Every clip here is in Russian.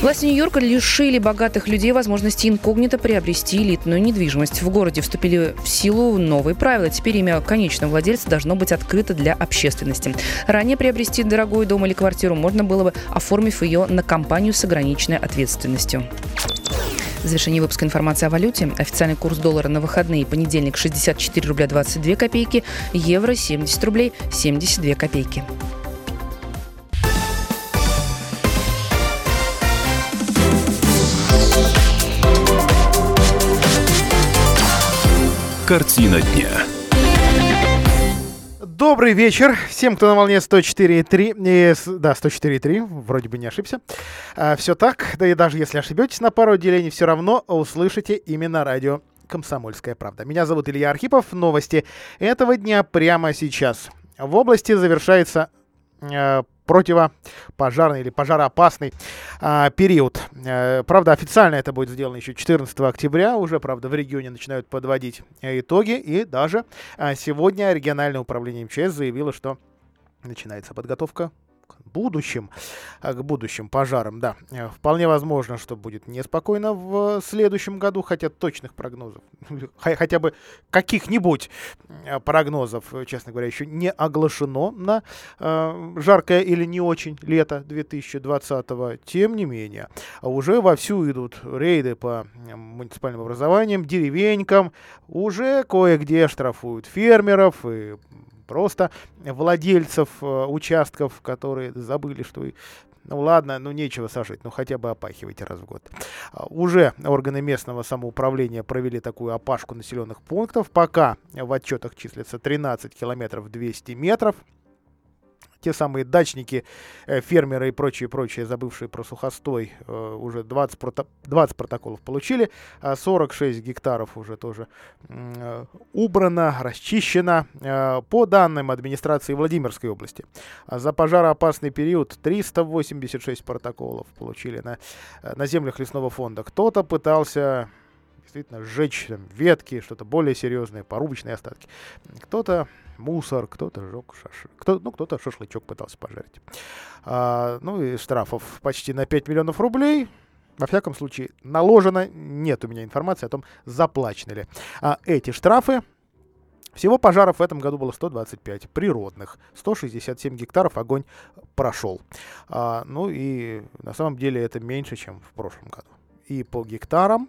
Власти Нью-Йорка лишили богатых людей возможности инкогнито приобрести элитную недвижимость. В городе вступили в силу новые правила. Теперь имя конечного владельца должно быть открыто для общественности. Ранее приобрести дорогой дом или квартиру можно было бы, оформив ее на компанию с ограниченной ответственностью. В завершении выпуска информации о валюте. Официальный курс доллара на выходные. Понедельник 64 рубля 22 копейки. Евро 70 рублей 72 копейки. Картина дня. Добрый вечер всем, кто на волне 104.3. Э, да, 104.3, вроде бы не ошибся. А, все так, да и даже если ошибетесь на пару отделений, все равно услышите именно радио «Комсомольская правда». Меня зовут Илья Архипов. Новости этого дня прямо сейчас. В области завершается э, противопожарный или пожароопасный а, период. А, правда, официально это будет сделано еще 14 октября. Уже, правда, в регионе начинают подводить э, итоги. И даже а, сегодня региональное управление МЧС заявило, что начинается подготовка будущим, э, к будущим пожарам, да. Э, вполне возможно, что будет неспокойно в следующем году, хотя точных прогнозов, хотя бы каких-нибудь э, прогнозов, честно говоря, еще не оглашено на э, жаркое или не очень лето 2020-го. Тем не менее, уже вовсю идут рейды по муниципальным образованиям, деревенькам, уже кое-где штрафуют фермеров и просто владельцев э, участков, которые забыли, что ну ладно, ну нечего сажать, ну хотя бы опахивайте раз в год. А, уже органы местного самоуправления провели такую опашку населенных пунктов. Пока в отчетах числится 13 километров 200 метров те самые дачники, э, фермеры и прочие, прочие, забывшие про сухостой, э, уже 20, прото 20 протоколов получили, а 46 гектаров уже тоже э, убрано, расчищено. По данным администрации Владимирской области, за пожароопасный период 386 протоколов получили на, на землях лесного фонда. Кто-то пытался действительно сжечь там, ветки, что-то более серьезное, порубочные остатки. Кто-то мусор, кто-то жег шашлык, кто, ну, кто-то шашлычок пытался пожарить. А, ну и штрафов почти на 5 миллионов рублей. Во всяком случае, наложено, нет у меня информации о том, заплачены ли а эти штрафы. Всего пожаров в этом году было 125 природных, 167 гектаров огонь прошел. А, ну и на самом деле это меньше, чем в прошлом году. И по гектарам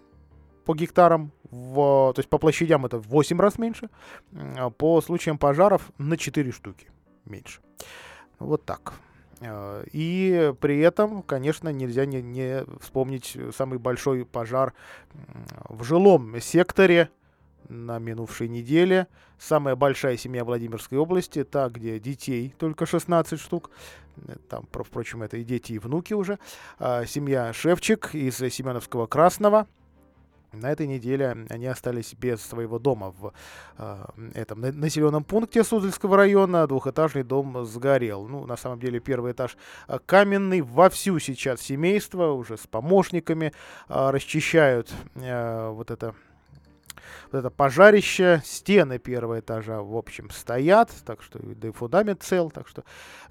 по гектарам, в, то есть по площадям это в 8 раз меньше, а по случаям пожаров на 4 штуки меньше. Вот так. Э, и при этом, конечно, нельзя не, не вспомнить самый большой пожар в жилом секторе на минувшей неделе. Самая большая семья Владимирской области, та, где детей только 16 штук. Там, впрочем, это и дети, и внуки уже. А семья Шевчик из Семеновского Красного – на этой неделе они остались без своего дома в э, этом населенном пункте Суздальского района. Двухэтажный дом сгорел. Ну, на самом деле, первый этаж а, каменный. Вовсю сейчас семейство уже с помощниками э, расчищают э, вот это вот это пожарище, стены первого этажа, в общем, стоят, так что да и фундамент цел, так что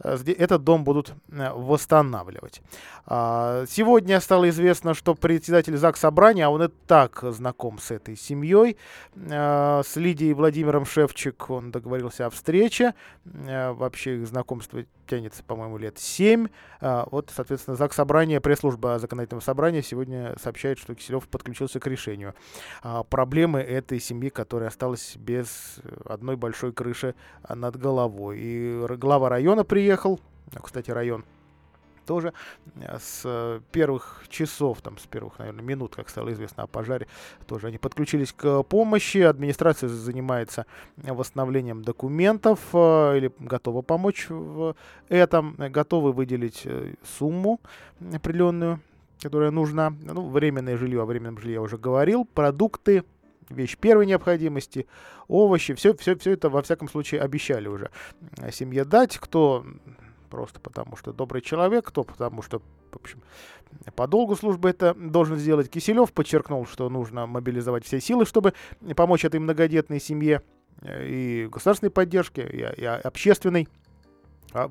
э, этот дом будут э, восстанавливать. А, сегодня стало известно, что председатель ЗАГС Собрания, а он и так знаком с этой семьей, э, с Лидией Владимиром Шевчик, он договорился о встрече, вообще их знакомство тянется, по-моему, лет 7. А, вот, соответственно, ЗАГС Собрания, пресс-служба законодательного собрания сегодня сообщает, что Киселев подключился к решению а, проблемы этой семьи, которая осталась без одной большой крыши над головой. И глава района приехал, кстати, район тоже э, с первых часов, там, с первых, наверное, минут, как стало известно о пожаре, тоже они подключились к помощи. Администрация занимается восстановлением документов э, или готова помочь в этом, готовы выделить э, сумму определенную, которая нужна. Ну, временное жилье, о временном жилье я уже говорил, продукты, вещь первой необходимости, овощи, все, все, все это во всяком случае обещали уже семье дать. Кто просто потому что добрый человек, кто потому что, в общем, по долгу службы это должен сделать. Киселев подчеркнул, что нужно мобилизовать все силы, чтобы помочь этой многодетной семье э, и государственной поддержке, и, и общественной А,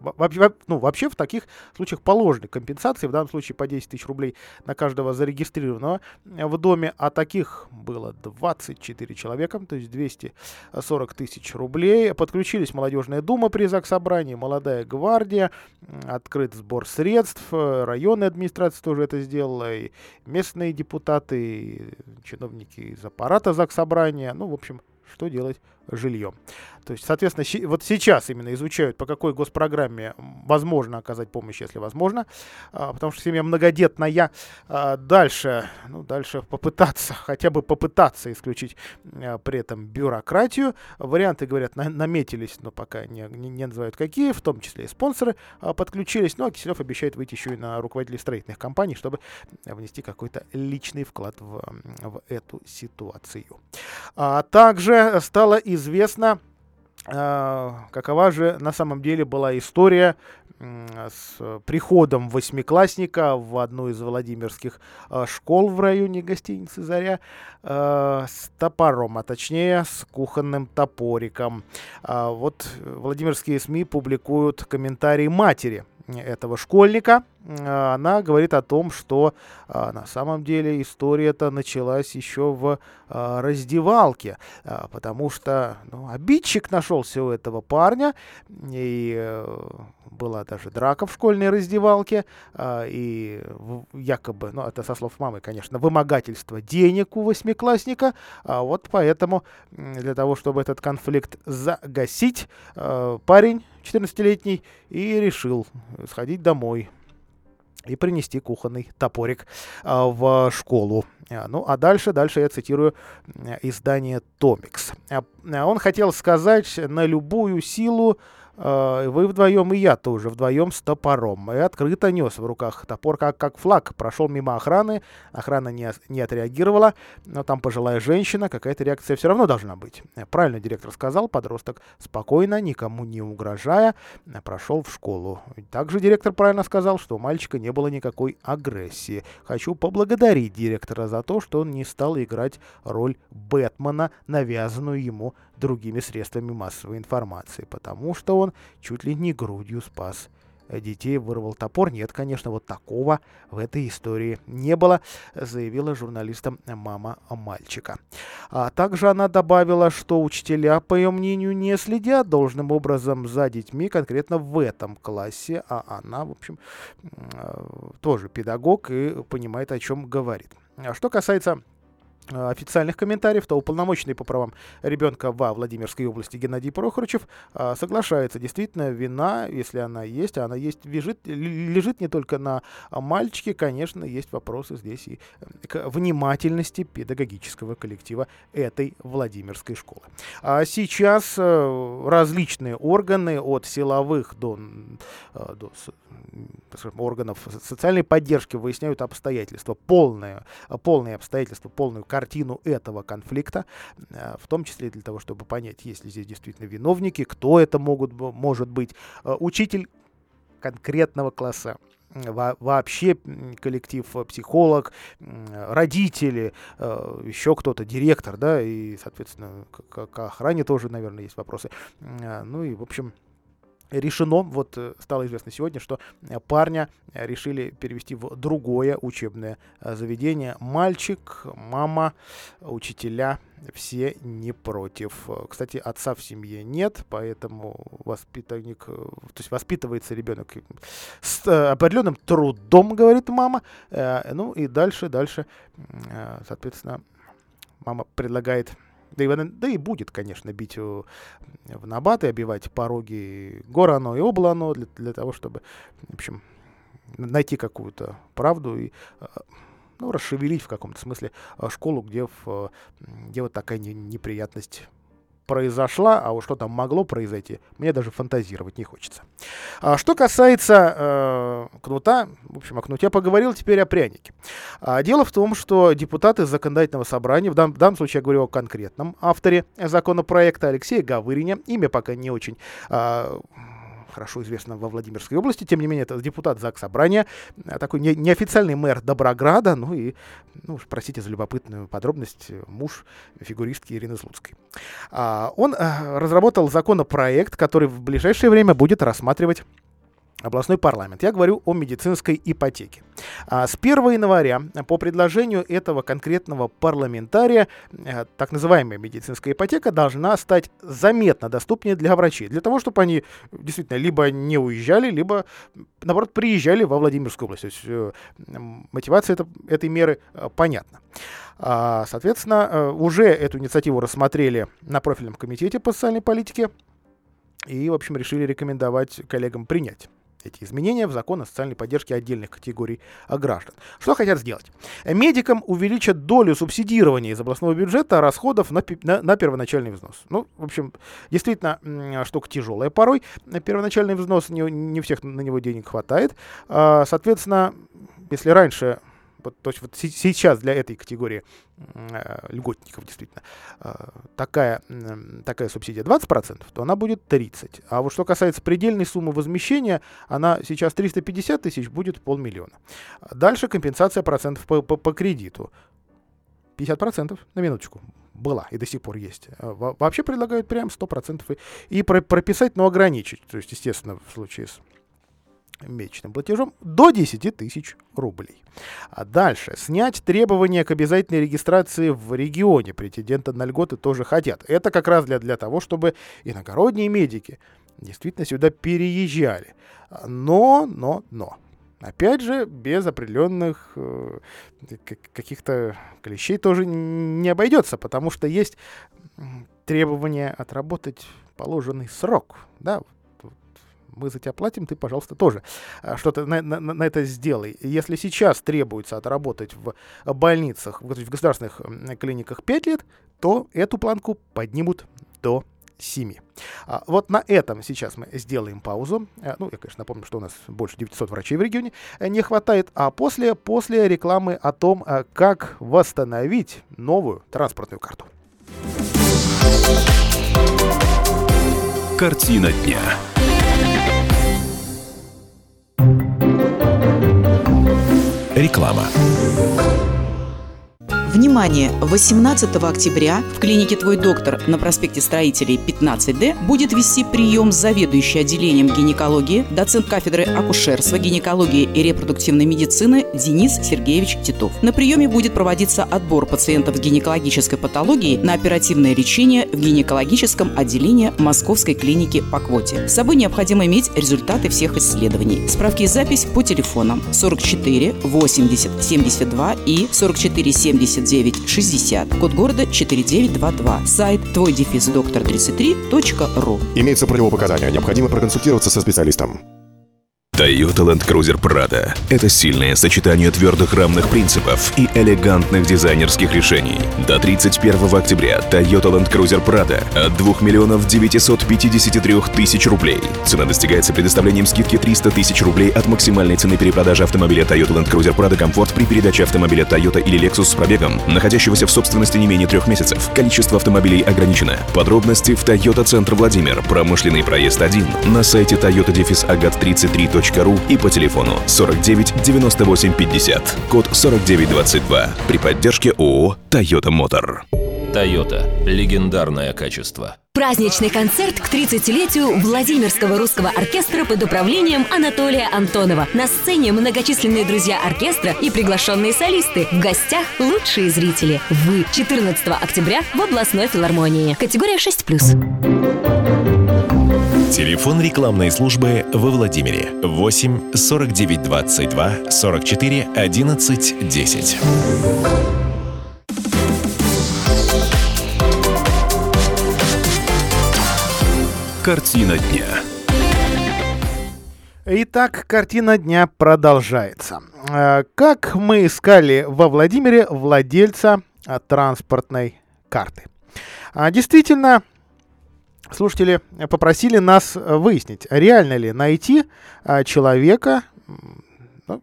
ну, вообще в таких случаях положены компенсации, в данном случае по 10 тысяч рублей на каждого зарегистрированного э, в доме, а таких было 24 человека, то есть 240 тысяч рублей. Подключились Молодежная дума при Заксобрании, Молодая гвардия, открыт сбор средств, э, районная администрация тоже это сделала, и местные депутаты, и чиновники из аппарата Заксобрания, ну, в общем, что делать жильем. То есть, соответственно, вот сейчас именно изучают, по какой госпрограмме возможно оказать помощь, если возможно, а, потому что семья многодетная. А, дальше, ну, дальше попытаться, хотя бы попытаться исключить а, при этом бюрократию. Варианты, говорят, на, наметились, но пока не, не, не называют какие, в том числе и спонсоры подключились. Ну, а Киселев обещает выйти еще и на руководителей строительных компаний, чтобы внести какой-то личный вклад в, в эту ситуацию. А также стало известно, а, какова же на самом деле была история с приходом восьмиклассника в одну из Владимирских а, школ в районе гостиницы «Заря» а, с топором, а точнее с кухонным топориком. Вот Владимирские СМИ публикуют комментарии матери этого школьника – она говорит о том, что а, на самом деле история-то началась еще в а, раздевалке, а, потому что ну, обидчик нашелся у этого парня, и э, была даже драка в школьной раздевалке, а, и якобы, ну это со слов мамы, конечно, вымогательство денег у восьмиклассника, а вот поэтому для того, чтобы этот конфликт загасить, а, парень 14-летний и решил сходить домой и принести кухонный топорик а, в школу. А, ну, а дальше, дальше я цитирую издание Томикс. А, он хотел сказать, на любую силу вы вдвоем, и я тоже вдвоем с топором. И открыто нес в руках топор, как, как флаг. Прошел мимо охраны, охрана не, не отреагировала, но там пожилая женщина, какая-то реакция все равно должна быть. Правильно директор сказал, подросток спокойно, никому не угрожая, прошел в школу. Также директор правильно сказал, что у мальчика не было никакой агрессии. Хочу поблагодарить директора за то, что он не стал играть роль Бэтмена, навязанную ему другими средствами массовой информации, потому что он чуть ли не грудью спас детей вырвал топор. Нет, конечно, вот такого в этой истории не было, заявила журналистам мама мальчика. А также она добавила, что учителя, по ее мнению, не следят должным образом за детьми конкретно в этом классе, а она, в общем, э, тоже педагог и понимает, о чем говорит. А что касается официальных комментариев, то уполномоченный по правам ребенка во Владимирской области Геннадий Прохорычев э, соглашается. Действительно, вина, если она есть, а она есть, лежит, лежит не только на мальчике, конечно, есть вопросы здесь и э, к внимательности педагогического коллектива этой Владимирской школы. А сейчас различные органы от силовых до, до органов социальной поддержки выясняют обстоятельства, полное, полные обстоятельства, полную картину этого конфликта, э, в том числе для того, чтобы понять, есть ли здесь действительно виновники, кто это могут, может быть, э, учитель конкретного класса, во вообще коллектив, э, психолог, родители, еще кто-то, директор, да, и, соответственно, к, к охране тоже, наверное, есть вопросы. Ну и, в общем, решено, вот э, стало известно сегодня, что э, парня э, решили перевести в другое учебное заведение. Мальчик, мама, учителя, все не против. Кстати, отца в семье нет, поэтому воспитанник, то есть воспитывается ребенок с определенным трудом, говорит мама. Ну и дальше, дальше, соответственно, мама предлагает да и, да и будет, конечно, бить в набаты, обивать пороги Горано и Облано для, для того, чтобы, в общем, найти какую-то правду и ну, расшевелить в каком-то смысле школу, где, в, где вот такая неприятность произошла, а вот что там могло произойти, мне даже фантазировать не хочется. А что касается э, кнута, в общем, о кнуте поговорил, теперь о прянике. А, дело в том, что депутаты законодательного собрания, в, дан, в данном случае я говорю о конкретном авторе законопроекта Алексея Гавырине, имя пока не очень... Э, хорошо известна во Владимирской области. Тем не менее, это депутат ЗАГС Собрания, такой не, неофициальный мэр Доброграда, ну и, ну уж простите за любопытную подробность, муж фигуристки Ирины Слуцкой. А, он а, разработал законопроект, который в ближайшее время будет рассматривать областной парламент. Я говорю о медицинской ипотеке. А с 1 января по предложению этого конкретного парламентария э, так называемая медицинская ипотека должна стать заметно доступнее для врачей. Для того, чтобы они действительно либо не уезжали, либо, наоборот, приезжали во Владимирскую область. То есть э, мотивация это, этой меры э, понятна. А, соответственно, уже эту инициативу рассмотрели на профильном комитете по социальной политике и, в общем, решили рекомендовать коллегам принять эти изменения в закон о социальной поддержке отдельных категорий граждан. Что хотят сделать? Медикам увеличат долю субсидирования из областного бюджета расходов на, на, на первоначальный взнос. Ну, в общем, действительно, штука тяжелая порой. Первоначальный взнос, не, не всех на него денег хватает. А, соответственно, если раньше вот, то есть вот сейчас для этой категории э, льготников действительно э, такая, э, такая субсидия 20%, то она будет 30%. А вот что касается предельной суммы возмещения, она сейчас 350 тысяч, будет полмиллиона. Дальше компенсация процентов по, по, по кредиту. 50% на минуточку была и до сих пор есть. Э, во вообще предлагают прям 100% и, и прописать, но ограничить. То есть, естественно, в случае с месячным платежом до 10 тысяч рублей. А дальше. Снять требования к обязательной регистрации в регионе. Претенденты на льготы тоже хотят. Это как раз для, для того, чтобы иногородние медики действительно сюда переезжали. Но, но, но. Опять же, без определенных э, каких-то клещей тоже не обойдется, потому что есть требование отработать положенный срок. Да, мы за тебя платим, ты, пожалуйста, тоже а, что-то на, на, на это сделай. Если сейчас требуется отработать в больницах, в государственных клиниках 5 лет, то эту планку поднимут до 7. А, вот на этом сейчас мы сделаем паузу. А, ну, я, конечно, напомню, что у нас больше 900 врачей в регионе э, не хватает. А после, после рекламы о том, как восстановить новую транспортную карту. Картина дня. Реклама. Внимание! 18 октября в клинике «Твой доктор» на проспекте Строителей 15Д будет вести прием заведующий отделением гинекологии, доцент кафедры акушерства, гинекологии и репродуктивной медицины Денис Сергеевич Титов. На приеме будет проводиться отбор пациентов с гинекологической патологией на оперативное лечение в гинекологическом отделении Московской клиники по квоте. С собой необходимо иметь результаты всех исследований. Справки и запись по телефонам 44 80 72 и 44 70 79 60. Код города 4922. Сайт твой дефис доктор 33.ру. Имеется противопоказания. Необходимо проконсультироваться со специалистом. Toyota Land Cruiser Prado – это сильное сочетание твердых рамных принципов и элегантных дизайнерских решений. До 31 октября Toyota Land Cruiser Prado от 2 миллионов 953 тысяч рублей. Цена достигается предоставлением скидки 300 тысяч рублей от максимальной цены перепродажи автомобиля Toyota Land Cruiser Prado Comfort при передаче автомобиля Toyota или Lexus с пробегом, находящегося в собственности не менее трех месяцев. Количество автомобилей ограничено. Подробности в Toyota Центр Владимир, промышленный проезд 1, на сайте toyota-agat33.com ру и по телефону 49 98 50, код 4922 при поддержке ООО «Тойота Мотор». «Тойота» – легендарное качество. Праздничный концерт к 30-летию Владимирского русского оркестра под управлением Анатолия Антонова. На сцене многочисленные друзья оркестра и приглашенные солисты. В гостях лучшие зрители. Вы 14 октября в областной филармонии. Категория 6+. Телефон рекламной службы во Владимире 8 49 22 44 11 10. Картина дня. Итак, картина дня продолжается. Э, как мы искали во Владимире владельца э, транспортной карты? А, действительно, слушатели попросили нас выяснить, реально ли найти а, человека, ну,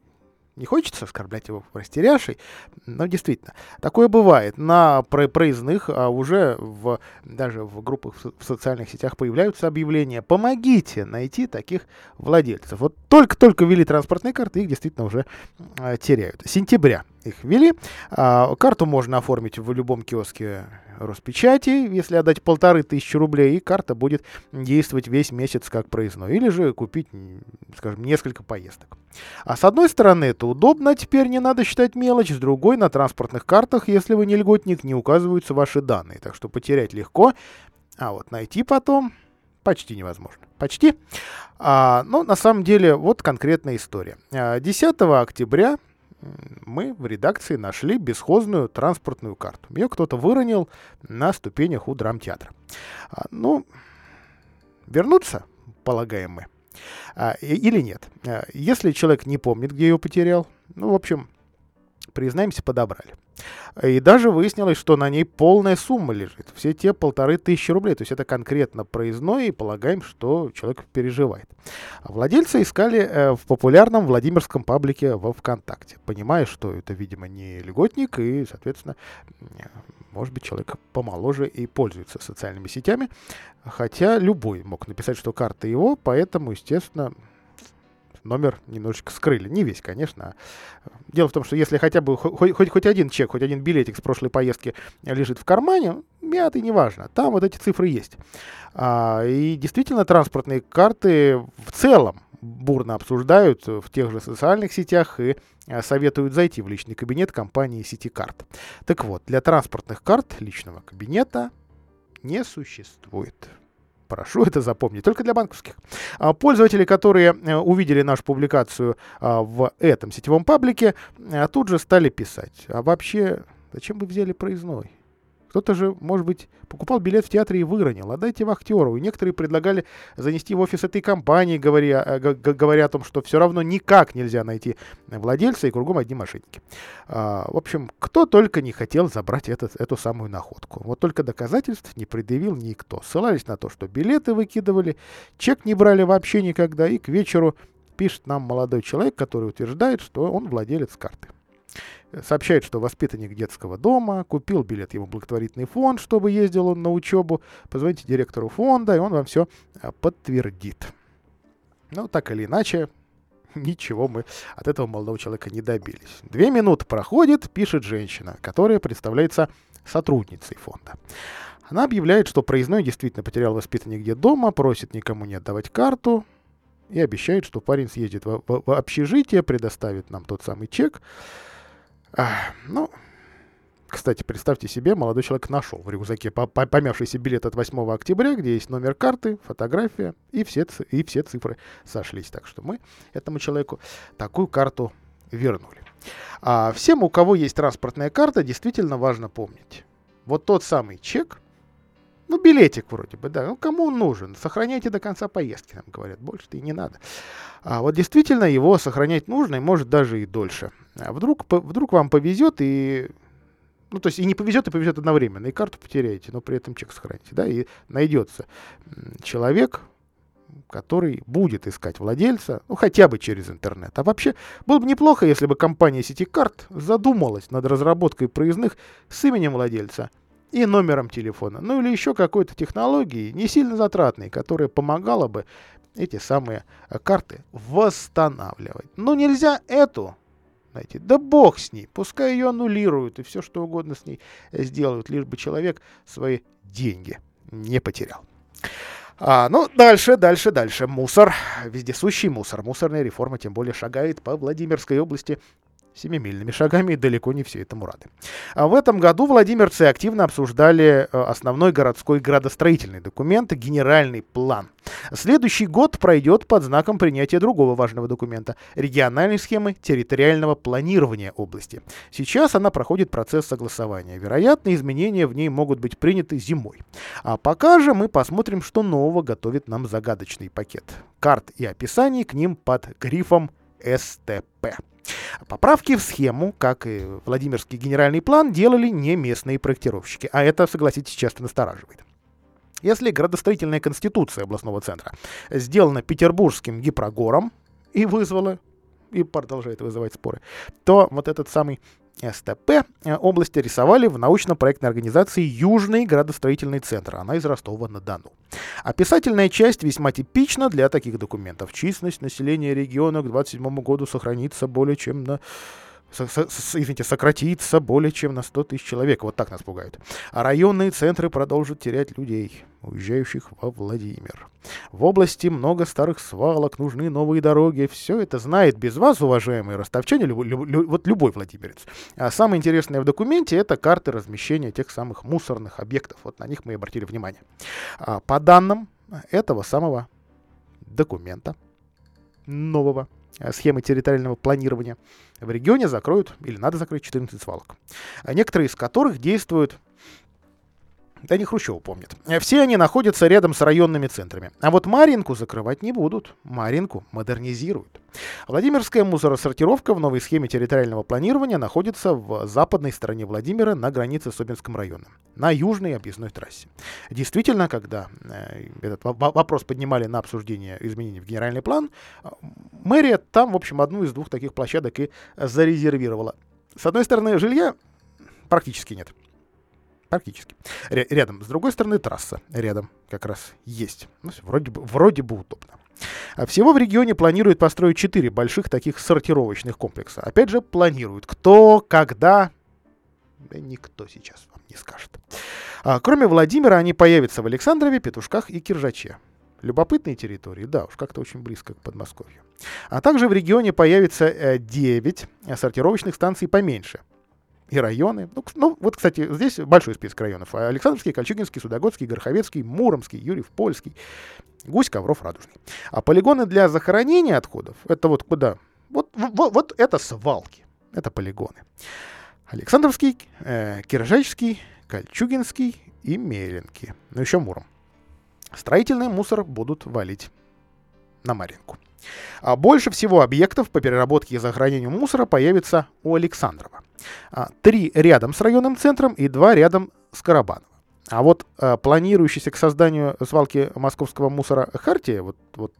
Не хочется оскорблять его в растеряшей, но действительно, такое бывает. На про- проездных, а уже в, даже в группах в, со- в социальных сетях появляются объявления «Помогите найти таких владельцев». Вот только-только ввели транспортные карты, их действительно уже э, теряют. Сентября их ввели. А, карту можно оформить в любом киоске Роспечати, если отдать полторы тысячи рублей, и карта будет действовать весь месяц как проездной. Или же купить, скажем, несколько поездок. А с одной стороны, это удобно, теперь не надо считать мелочь, с другой, на транспортных картах, если вы не льготник, не указываются ваши данные, так что потерять легко, а вот найти потом почти невозможно. Почти. А, но на самом деле, вот конкретная история. А, 10 октября м, мы в редакции нашли бесхозную транспортную карту. Ее кто-то выронил на ступенях у драмтеатра. А, ну, вернуться, полагаем мы, а, или нет. А, Если человек не помнит, где ее потерял, ну, в общем, признаемся, подобрали. И даже выяснилось, что на ней полная сумма лежит. Все те полторы тысячи рублей. То есть это конкретно проездной, и полагаем, что человек переживает. А Владельцы искали э, в популярном Владимирском паблике во ВКонтакте, понимая, что это, видимо, не льготник, и, соответственно, может быть, человек помоложе и пользуется социальными сетями. Хотя любой мог написать, что карта его, поэтому, естественно, номер немножечко скрыли. Не весь, конечно. а Дело в том, что если хотя бы хо- хоть, хоть один чек, хоть один билетик с прошлой поездки лежит в кармане, мятый, неважно, там вот эти цифры есть. А, и действительно, транспортные карты в целом бурно обсуждают в тех же социальных сетях и а, советуют зайти в личный кабинет компании Карт. Так вот, для транспортных карт личного кабинета не существует. Прошу это запомнить, только для банковских. А, Пользователи, которые э, увидели нашу публикацию а, в этом сетевом паблике, а, тут же стали писать. А вообще, зачем вы взяли проездной? Кто-то же, может быть, покупал билет в театре и выронил. Отдайте вахтеру. И некоторые предлагали занести в офис этой компании, говоря, э, говоря о том, что все равно никак нельзя найти владельца, и кругом одни мошенники. А, в общем, кто только не хотел забрать этот, эту самую находку. Вот только доказательств не предъявил никто. Ссылались на то, что билеты выкидывали, чек не брали вообще никогда, и к вечеру пишет нам молодой человек, который утверждает, что он владелец карты. Сообщает, что воспитанник детского дома, купил билет ему благотворительный фонд, чтобы ездил он на учебу. Позвоните директору фонда, и он вам все подтвердит. Ну, так или иначе, ничего мы от этого молодого человека не добились. Две минуты проходит, пишет женщина, которая представляется сотрудницей фонда. Она объявляет, что проездной действительно потерял воспитанник детдома, просит никому не отдавать карту и обещает, что парень съездит в, в- в общежитие, предоставит нам тот самый чек. Ну, кстати, представьте себе, молодой человек нашел в рюкзаке по- по- помявшийся билет от 8 октября, где есть номер карты, фотография, и все, и все цифры сошлись. Так что мы этому человеку такую карту вернули. А всем, у кого есть транспортная карта, действительно важно помнить. Вот тот самый чек, ну, билетик вроде бы, да, ну, кому он нужен? Сохраняйте до конца поездки, нам говорят, больше-то и не надо. А вот действительно его сохранять нужно, и может даже и дольше. А вдруг, вдруг вам повезет, и ну, то есть и не повезет, и повезет одновременно. И карту потеряете, но при этом чек сохраните. Да, и найдется человек, который будет искать владельца, ну, хотя бы через интернет. А вообще, было бы неплохо, если бы компания карт задумалась над разработкой проездных с именем владельца и номером телефона. Ну, или еще какой-то технологией, не сильно затратной, которая помогала бы эти самые э, карты восстанавливать. Но нельзя эту знаете, да бог с ней, пускай ее аннулируют и все что угодно с ней сделают, лишь бы человек свои деньги не потерял. А, ну, дальше, дальше, дальше. Мусор, вездесущий мусор. Мусорная реформа тем более шагает по Владимирской области семимильными шагами, и далеко не все этому рады. А в этом году владимирцы активно обсуждали э, основной городской градостроительный документ – генеральный план. Следующий год пройдет под знаком принятия другого важного документа – региональной схемы территориального планирования области. Сейчас она проходит процесс согласования. Вероятно, изменения в ней могут быть приняты зимой. А пока же мы посмотрим, что нового готовит нам загадочный пакет. Карт и описаний к ним под грифом СТП. Поправки в схему, как и Владимирский генеральный план, делали не местные проектировщики, а это, согласитесь, часто настораживает. Если градостроительная конституция областного центра сделана петербургским гипрогором и вызвала и продолжает вызывать споры, то вот этот самый СТП э, области рисовали в научно-проектной организации Южный градостроительный центр. Она из Ростова-на-Дону. Описательная часть весьма типична для таких документов. Численность населения региона к 2027 году сохранится более чем на извините, сократится более чем на 100 тысяч человек. Вот так нас пугают. А районные центры продолжат терять людей, уезжающих во Владимир. В области много старых свалок, нужны новые дороги. Все это знает без вас, уважаемые ростовчане, люб, люб, люб, вот любой владимирец. А самое интересное в документе это карты размещения тех самых мусорных объектов. Вот на них мы и обратили внимание. А по данным этого самого документа нового Э, схемы территориального планирования, в регионе закроют или надо закрыть 14 свалок, а некоторые из которых действуют не Хрущева помнит. Э, все они находятся рядом с районными центрами. А вот Маринку закрывать не будут. Маринку модернизируют. Владимирская мусоросортировка в новой схеме территориального планирования находится в западной стороне Владимира на границе с Обинским районом, на южной объездной трассе. Действительно, когда э, этот вопрос поднимали на обсуждение изменений в генеральный план, э, мэрия там, в общем, одну из двух таких площадок и зарезервировала. С одной стороны, жилья практически нет. Практически. рядом. С другой стороны, трасса рядом как раз есть. Ну, вроде, бы, вроде бы удобно. А всего в регионе планируют построить четыре больших таких сортировочных комплекса. Опять же, планируют. Кто, когда, да никто сейчас вам не скажет. А, кроме Владимира, они появятся в Александрове, Петушках и Киржаче. Любопытные территории, да, уж как-то очень близко к Подмосковью. А также в регионе появится э, 9 сортировочных станций поменьше – и районы. Ну, ну, вот, кстати, здесь большой список районов. Александровский, Кольчугинский, Судогодский, Гороховецкий, Муромский, Юрьев, Польский, Гусь, Ковров, Радужный. А полигоны для захоронения отходов, это вот куда? Вот, вот, вот это свалки, это полигоны. Александровский, э, Киржачский, Кольчугинский и Меленки. Ну, еще Муром. Строительный мусор будут валить на Маринку. А больше всего объектов по переработке и захоронению мусора появится у Александрова. А, три рядом с районным центром и два рядом с Карабаново. А вот а, планирующийся к созданию свалки московского мусора Хартия, вот, вот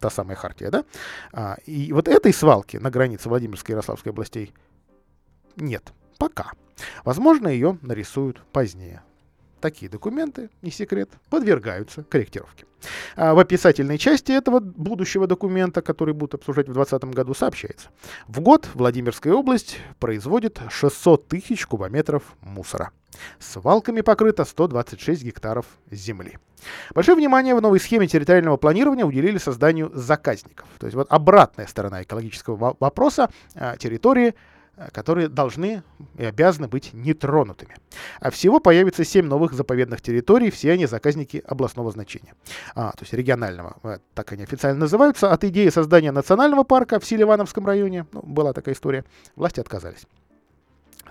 та самая Хартия, да, а, и вот этой свалки на границе Владимирской и Ярославской областей нет пока. Возможно, ее нарисуют позднее такие документы, не секрет, подвергаются корректировке. А в описательной части этого будущего документа, который будут обсуждать в 2020 году, сообщается. В год Владимирская область производит 600 тысяч кубометров мусора. Свалками покрыто 126 гектаров земли. Большое внимание в новой схеме территориального планирования уделили созданию заказников. То есть вот обратная сторона экологического вопроса а, территории которые должны и обязаны быть нетронутыми. А всего появится 7 новых заповедных территорий, все они заказники областного значения. А, то есть регионального, э, так они официально называются. От идеи создания национального парка в Селивановском районе, ну, была такая история, власти отказались.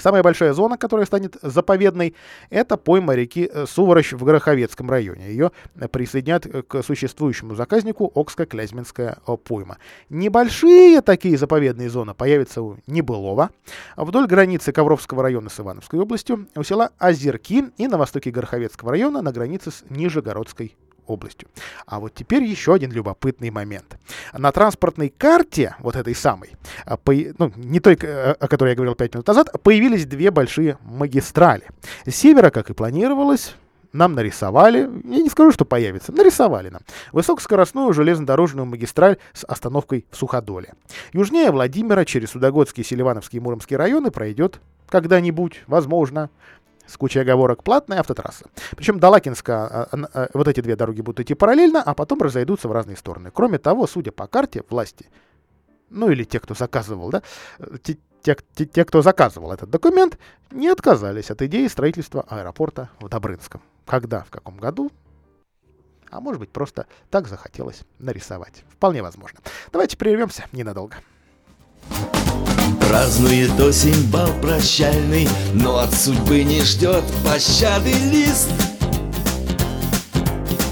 Самая большая зона, которая станет заповедной, это пойма реки э, Суворощ в Гороховецком районе. Ее э, присоединят э, к существующему заказнику Окско-Клязьминская пойма. Небольшие такие заповедные зоны появятся у Небылова, вдоль границы Ковровского района с Ивановской областью, у села Озерки и на востоке Гороховецкого района на границе с Нижегородской областью. А вот теперь еще один любопытный момент. На транспортной карте, вот этой самой, а, по, ну, не той, о которой я говорил 5 минут назад, появились две большие магистрали. С севера, как и планировалось, нам нарисовали, я не скажу, что появится, нарисовали нам высокоскоростную железнодорожную магистраль с остановкой в Суходоле. Южнее Владимира через Судогодский, Селивановский и Муромский районы пройдет когда-нибудь, возможно, с кучей оговорок платная автотрасса. Причем до Лакинска а, а, вот эти две дороги будут идти параллельно, а потом разойдутся в разные стороны. Кроме того, судя по карте, власти, ну или те, кто заказывал, да, те, те, те, те, кто заказывал этот документ, не отказались от идеи строительства аэропорта в Добрынском. Когда, в каком году, а может быть просто так захотелось нарисовать. Вполне возможно. Давайте прервемся ненадолго. Празднует осень бал прощальный, но от судьбы не ждет пощады лист.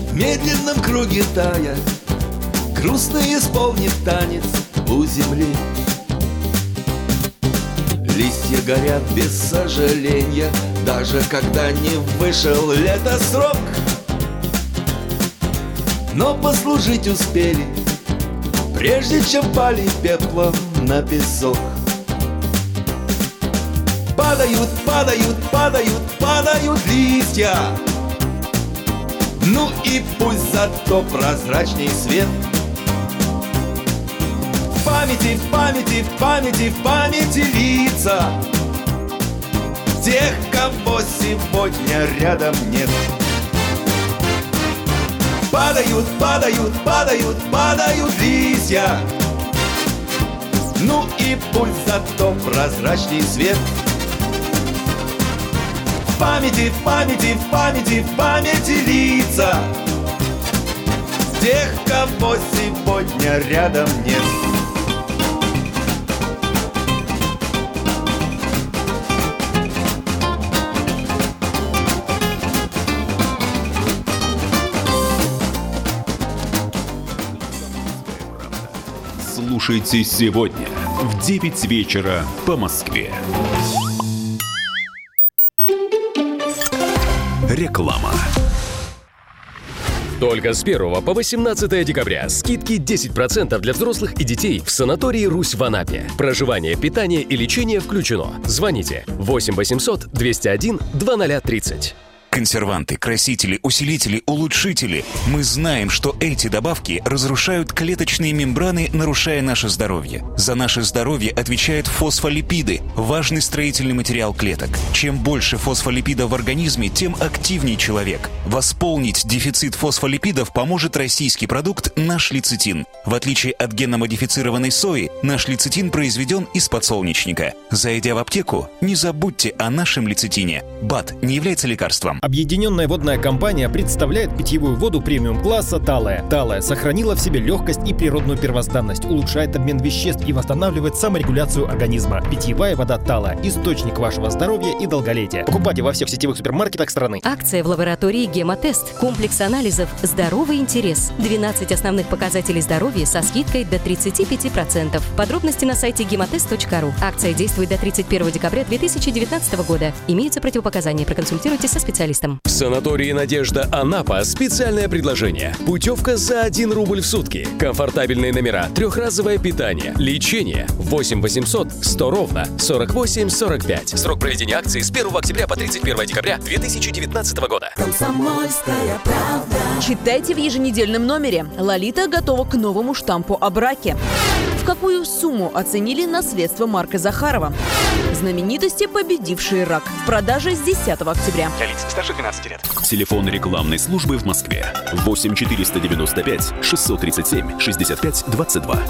В медленном круге тая, грустно исполнит танец у земли. Листья горят без сожаления, даже когда не вышел лето срок. Но послужить успели, прежде чем пали пеплом на песок. Падают, падают, падают, падают листья. Ну и пусть зато прозрачней свет. В памяти, в памяти, в памяти, в памяти лица Тех, кого сегодня рядом нет. Падают, падают, падают, падают листья Ну и пусть зато прозрачней свет. В памяти, в памяти, в памяти, в памяти лица. Тех, кого сегодня рядом нет Слушайте сегодня в 9 вечера по Москве. Реклама. Только с 1 по 18 декабря скидки 10% для взрослых и детей в санатории «Русь» в Анапе. Проживание, питание и лечение включено. Звоните 8 800 201 2030. Консерванты, красители, усилители, улучшители. Мы знаем, что эти добавки разрушают клеточные мембраны, нарушая наше здоровье. За наше здоровье отвечают фосфолипиды, важный строительный материал клеток. Чем больше фосфолипидов в организме, тем активнее человек. Восполнить дефицит фосфолипидов поможет российский продукт «Наш лецитин». В отличие от генно-модифицированной сои, наш лецитин произведен из подсолнечника. Зайдя в аптеку, не забудьте о нашем лецитине. БАД не является лекарством. Объединенная водная компания представляет питьевую воду премиум-класса «Талая». «Талая» сохранила в себе легкость и природную первозданность, улучшает обмен веществ и восстанавливает саморегуляцию организма. Питьевая вода «Талая» – источник вашего здоровья и долголетия. Покупайте во всех сетевых супермаркетах страны. Акция в лаборатории «Гемотест». Комплекс анализов «Здоровый интерес». 12 основных показателей здоровья со скидкой до 35%. Подробности на сайте гемотест.ру. Акция действует до 31 декабря 2019 года. Имеются противопоказания. Проконсультируйтесь со специалистом. В санатории «Надежда Анапа» специальное предложение. Путевка за 1 рубль в сутки. Комфортабельные номера, трехразовое питание, лечение. 8 800 100 ровно 48 45. Срок проведения акции с 1 октября по 31 декабря 2019 года. Комсомольская правда. Читайте в еженедельном номере. Лолита готова к новому штампу о браке. В какую сумму оценили наследство Марка Захарова? Знаменитости, победившие рак. В продаже с 10 октября. Для лиц старше 12 лет. Телефон рекламной службы в Москве. 8 495 637 65 22.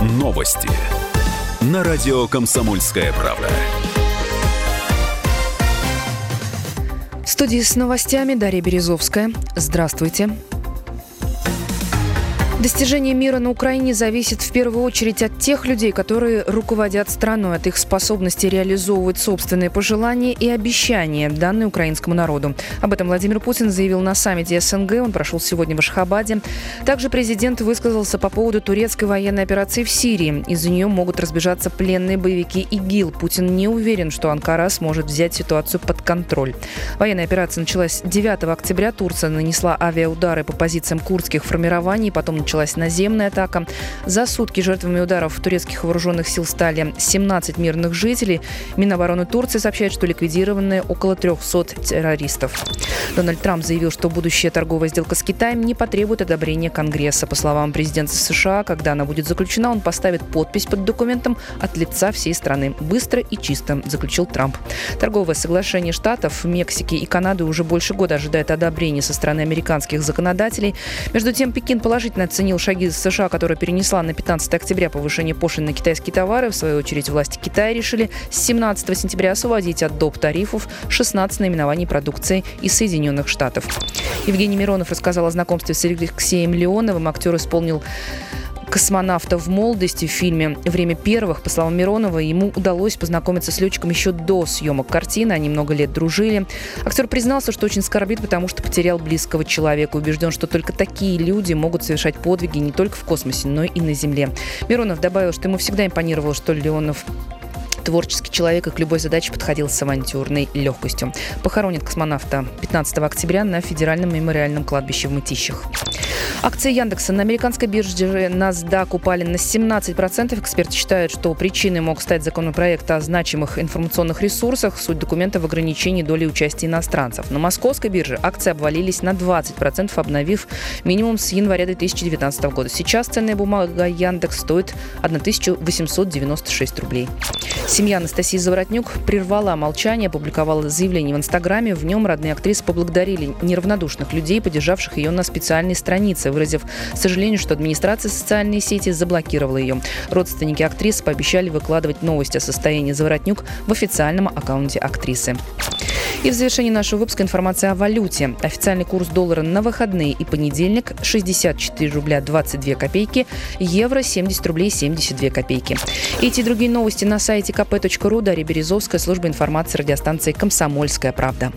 Новости. На радио «Комсомольская правда». Студии с новостями Дарья Березовская. Здравствуйте. Достижение мира на Украине зависит в первую очередь от тех людей, которые руководят страной, от их способности реализовывать собственные пожелания и обещания, данные украинскому народу. Об этом Владимир Путин заявил на саммите СНГ. Он прошел сегодня в Ашхабаде. Также президент высказался по поводу турецкой военной операции в Сирии. Из-за нее могут разбежаться пленные боевики ИГИЛ. Путин не уверен, что Анкара сможет взять ситуацию под контроль. Военная операция началась 9 октября. Турция нанесла авиаудары по позициям курдских формирований, потом началась наземная атака. За сутки жертвами ударов турецких вооруженных сил стали 17 мирных жителей. Минобороны Турции сообщает, что ликвидированы около 300 террористов. Дональд Трамп заявил, что будущая торговая сделка с Китаем не потребует одобрения Конгресса. По словам президента США, когда она будет заключена, он поставит подпись под документом от лица всей страны. Быстро и чисто, заключил Трамп. Торговое соглашение Штатов, Мексики и Канады уже больше года ожидает одобрения со стороны американских законодателей. Между тем, Пекин положительно оценил шаги США, которая перенесла на 15 октября повышение пошлин на китайские товары. В свою очередь, власти Китая решили с 17 сентября освободить от доп. тарифов 16 наименований продукции из Соединенных Штатов. Евгений Миронов рассказал о знакомстве с Алексеем Леоновым. Актер исполнил космонавта в молодости в фильме «Время первых». По словам Миронова, ему удалось познакомиться с летчиком еще до съемок картины. Они много лет дружили. Актер признался, что очень скорбит, потому что потерял близкого человека. Убежден, что только такие люди могут совершать подвиги не только в космосе, но и на Земле. Миронов добавил, что ему всегда импонировало, что Леонов Творческий человек и к любой задаче подходил с авантюрной легкостью. Похоронит космонавта 15 октября на Федеральном мемориальном кладбище в Мытищах. Акции Яндекса на американской бирже NASDAQ упали на 17%. Эксперты считают, что причиной мог стать законопроект о значимых информационных ресурсах. Суть документа в ограничении доли участия иностранцев. На московской бирже акции обвалились на 20%, обновив минимум с января 2019 года. Сейчас ценная бумага Яндекс стоит 1896 рублей. Семья Анастасии Заворотнюк прервала молчание, опубликовала заявление в Инстаграме. В нем родные актрисы поблагодарили неравнодушных людей, поддержавших ее на специальной странице, выразив сожаление, что администрация социальной сети заблокировала ее. Родственники актрисы пообещали выкладывать новости о состоянии Заворотнюк в официальном аккаунте актрисы. И в завершении нашего выпуска информация о валюте. Официальный курс доллара на выходные и понедельник 64 рубля 22 копейки, евро 70 рублей 72 копейки. Эти и другие новости на сайте kp.ru. Дарья Березовская, служба информации радиостанции «Комсомольская правда».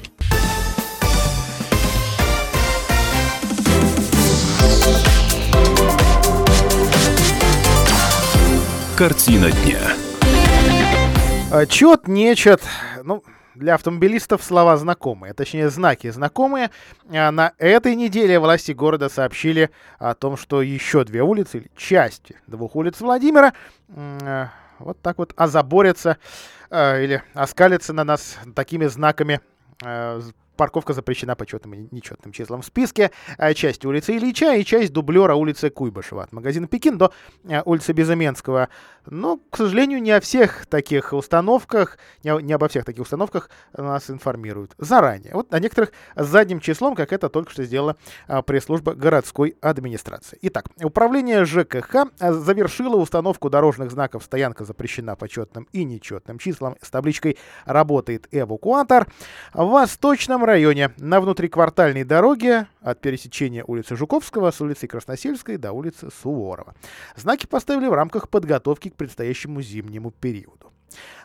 Картина дня. А, Чет, нечет. Ну, для автомобилистов слова знакомые, точнее знаки знакомые. А На этой неделе власти города сообщили о том, что еще две улицы, или части двух улиц Владимира, э, вот так вот озаборятся или оскалятся на нас такими знаками Парковка запрещена почетным и нечетным числам в списке. А, Часть улицы Ильича и часть дублера улицы Куйбышева. От магазина Пекин до а, улицы Безыменского. Но, к сожалению, не о всех таких установках, не, о- не обо всех таких установках нас информируют заранее. Вот о некоторых задним числом, как это только что сделала а, пресс-служба городской администрации. Итак, управление ЖКХ а, завершило установку дорожных знаков «Стоянка запрещена почетным и нечетным числам» с табличкой «Работает эвакуатор». В Восточном районе на внутриквартальной дороге от пересечения улицы Жуковского с улицы Красносельской до улицы Суворова. Знаки поставили в рамках подготовки к предстоящему зимнему периоду.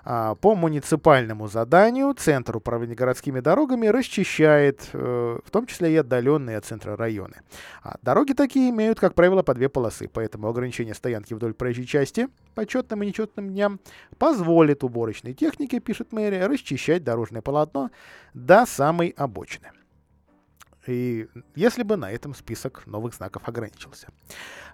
А, По муниципальному заданию Центр управления городскими дорогами расчищает, э, в том числе и отдаленные от центра районы. А Дороги такие имеют, как правило, по две полосы, поэтому ограничение стоянки вдоль проезжей части по четным и нечетным дням позволит уборочной технике, пишет мэрия, расчищать дорожное полотно до самой обочины. И если бы на этом список новых знаков ограничился.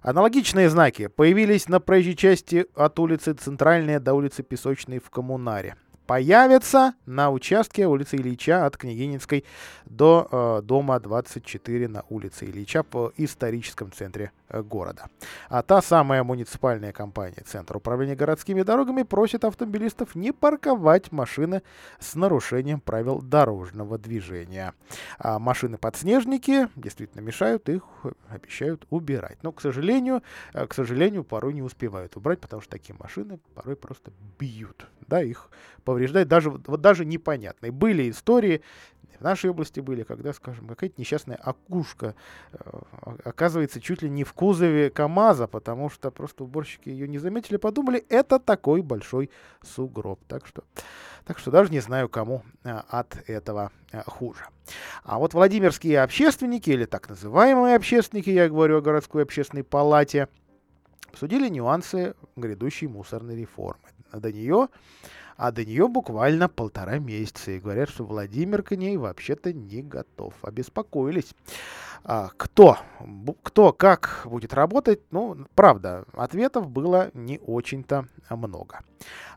Аналогичные знаки появились на проезжей части от улицы Центральная до улицы Песочной в Коммунаре. Появятся на участке улицы Ильича от Княгининской до э, дома 24 на улице Ильича в историческом центре города. А та самая муниципальная компания Центр управления городскими дорогами просит автомобилистов не парковать машины с нарушением правил дорожного движения. А машины-подснежники действительно мешают, их обещают убирать. Но, к сожалению, э, к сожалению, порой не успевают убрать, потому что такие машины порой просто бьют. Да, их повреждают, даже, вот даже непонятные. Были истории, в нашей области были, когда, скажем, какая-то несчастная окушка э, оказывается чуть ли не в кузове КАМАЗа, потому что просто уборщики ее не заметили, подумали, это такой большой сугроб. Так что, так что даже не знаю, кому а, от этого а, хуже. А вот Владимирские общественники, или так называемые общественники, я говорю о городской общественной палате, обсудили нюансы грядущей мусорной реформы. До нее а до нее буквально полтора месяца. И говорят, что Владимир к ней вообще-то не готов. Обеспокоились. А, кто, кто как будет работать, ну, правда, ответов было не очень-то много.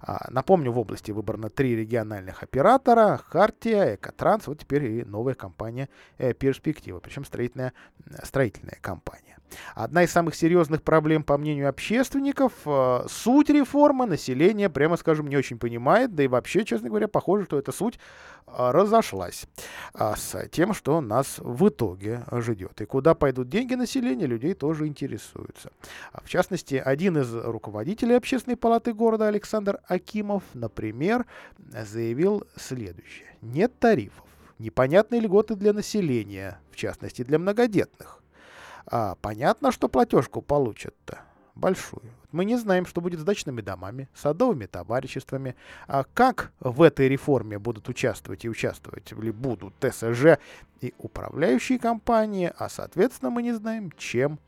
А, напомню, в области выбрано три региональных оператора. Хартия, Экотранс, вот теперь и новая компания э, Перспектива, причем строительная, э, строительная компания. Одна из самых серьезных проблем, по мнению общественников, э, суть реформы население, прямо скажем, не очень понимает, да и вообще, честно говоря, похоже, что эта суть разошлась а, с тем, что нас в итоге ждет. И куда пойдут деньги населения, людей тоже интересуются. А, В частности, один из руководителей общественной палаты города Александр Акимов, например, заявил следующее. Нет тарифов, непонятные льготы для населения, в частности для многодетных. А, понятно, что платежку получат-то большую. Мы не знаем, что будет с дачными домами, садовыми товариществами, а как в этой реформе будут участвовать и участвовать ли будут ТСЖ и управляющие компании, а соответственно мы не знаем, чем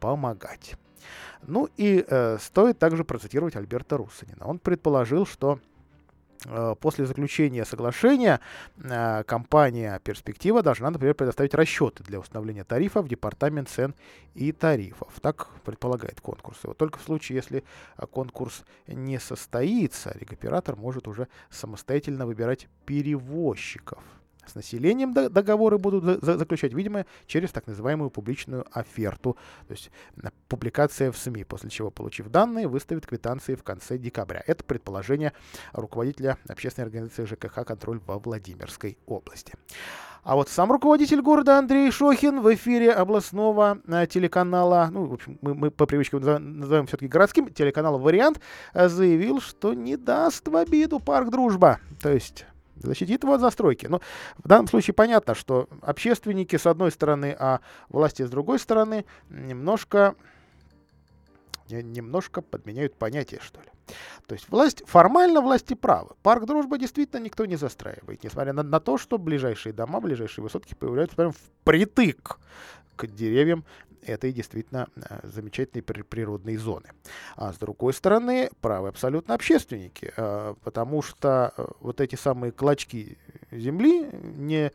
помогать. Ну и э, стоит также процитировать Альберта Руссанина. Он предположил, что после заключения соглашения э, компания «Перспектива» должна, например, предоставить расчеты для установления тарифов в Департамент цен и тарифов. Так предполагает конкурс. И вот только в случае, если э, конкурс не состоится, регоператор может уже самостоятельно выбирать перевозчиков с населением договоры будут заключать, видимо, через так называемую публичную оферту, то есть публикация в СМИ, после чего, получив данные, выставит квитанции в конце декабря. Это предположение руководителя общественной организации ЖКХ «Контроль» во Владимирской области. А вот сам руководитель города Андрей Шохин в эфире областного э, телеканала, ну, в общем, мы, мы по привычке называем, все-таки городским телеканалом «Вариант», э, заявил, что не даст в обиду парк «Дружба». То есть защитит его от застройки. Но в данном случае понятно, что общественники с одной стороны, а власти с другой стороны немножко немножко подменяют понятие, что ли. То есть власть, формально власти правы. Парк Дружба действительно никто не застраивает, несмотря на, на то, что ближайшие дома, ближайшие высотки появляются прямо впритык к деревьям этой действительно э, замечательной природной зоны. А с другой стороны, правы абсолютно общественники, э, потому что э, вот эти самые клочки земли, не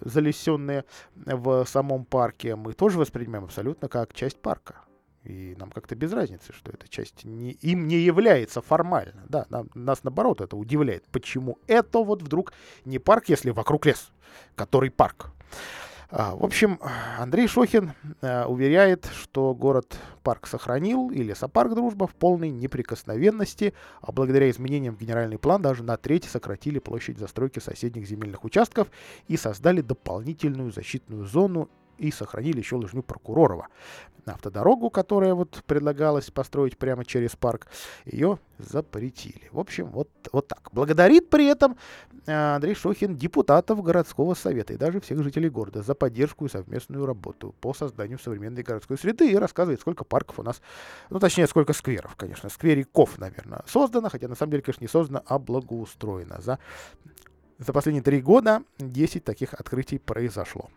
залесенные в самом парке, мы тоже воспринимаем абсолютно как часть парка. И нам как-то без разницы, что эта часть не, им не является формально. Да, нам, нас наоборот это удивляет. Почему это вот вдруг не парк, если вокруг лес, который парк? А, в общем, Андрей Шохин э, уверяет, что город-парк сохранил и лесопарк «Дружба» в полной неприкосновенности, а благодаря изменениям в генеральный план даже на треть сократили площадь застройки соседних земельных участков и создали дополнительную защитную зону и сохранили еще лыжню Прокуророва. Автодорогу, которая вот предлагалась построить прямо через парк, ее запретили. В общем, вот, вот так. Благодарит при этом э, Андрей Шохин депутатов городского совета и даже всех жителей города за поддержку и совместную работу по созданию современной городской среды и рассказывает, сколько парков у нас, ну точнее, сколько скверов, конечно, сквериков, наверное, создано, хотя на самом деле, конечно, не создано, а благоустроено. За, за последние три года 10 таких открытий произошло.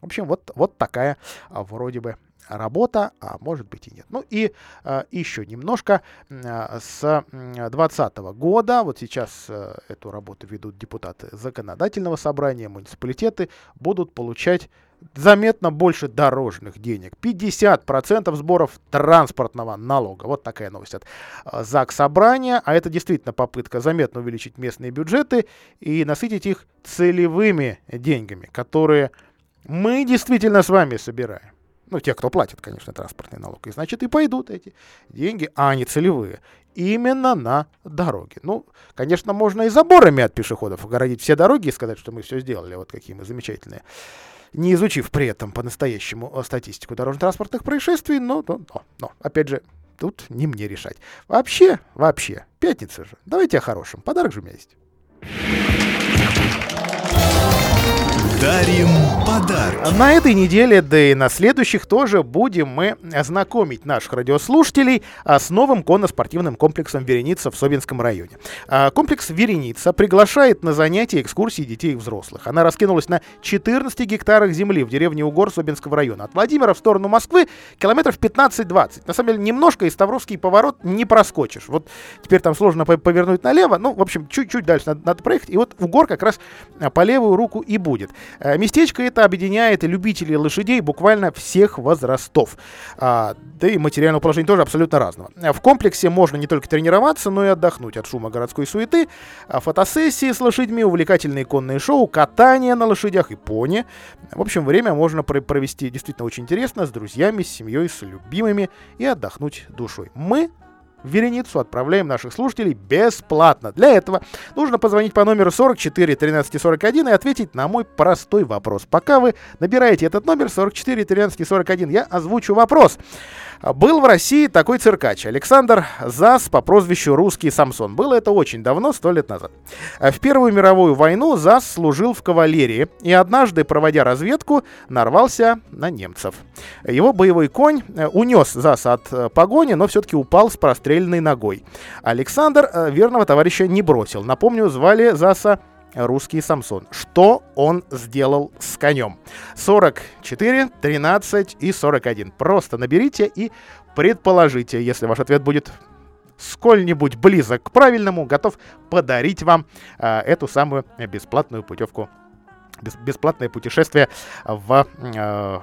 В общем, вот, вот такая а, вроде бы работа, а может быть и нет. Ну и э, еще немножко э, с 2020 года, вот сейчас э, эту работу ведут депутаты законодательного собрания, муниципалитеты, будут получать заметно больше дорожных денег. 50% сборов транспортного налога. Вот такая новость от ЗАГС Собрания. А это действительно попытка заметно увеличить местные бюджеты и насытить их целевыми деньгами, которые мы действительно с вами собираем. Ну, те, кто платит, конечно, транспортный налог. И значит, и пойдут эти деньги, а они целевые, именно на дороги. Ну, конечно, можно и заборами от пешеходов огородить все дороги и сказать, что мы все сделали, вот какие мы замечательные. Не изучив при этом по-настоящему э, статистику дорожно-транспортных происшествий, но, но, но, но, опять же, тут не мне решать. Вообще, вообще, пятница же. Давайте о хорошем. Подарок же у меня есть. Дарим подарки. На этой неделе, да и на следующих тоже будем мы знакомить наших радиослушателей а, с новым конно-спортивным комплексом «Вереница» в Собинском районе. А, комплекс «Вереница» приглашает на занятия экскурсии детей и взрослых. Она раскинулась на 14 гектарах земли в деревне Угор Собинского района. От Владимира в сторону Москвы километров 15-20. На самом деле, немножко и Ставровский поворот не проскочишь. Вот теперь там сложно повернуть налево. Ну, в общем, чуть-чуть дальше надо, надо проехать. И вот Угор как раз по левую руку и будет. Э, местечко это объединяет любителей лошадей буквально всех возрастов. А, да и материального положения тоже абсолютно разного. В комплексе можно не только тренироваться, но и отдохнуть от шума городской суеты, а фотосессии с лошадьми, увлекательные конные шоу, катание на лошадях и пони. В общем, время можно провести действительно очень интересно с друзьями, с семьей, с любимыми и отдохнуть душой. Мы вереницу отправляем наших слушателей бесплатно. Для этого нужно позвонить по номеру 44 13 41 и ответить на мой простой вопрос. Пока вы набираете этот номер 44 13 41, я озвучу вопрос. Был в России такой циркач Александр Зас по прозвищу Русский Самсон. Было это очень давно, сто лет назад. В Первую мировую войну Зас служил в кавалерии и однажды, проводя разведку, нарвался на немцев. Его боевой конь э, унес Заса от э, погони, но все-таки упал с простреленной ногой. Александр э, верного товарища не бросил. Напомню, звали Заса русский Самсон. Что он сделал с конем? 44, 13 и 41. Просто наберите и предположите, если ваш ответ будет сколь-нибудь близок к правильному, готов подарить вам э, эту самую бесплатную путевку, бес, бесплатное путешествие в э,